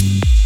You.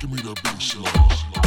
Give me the bass line.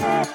Up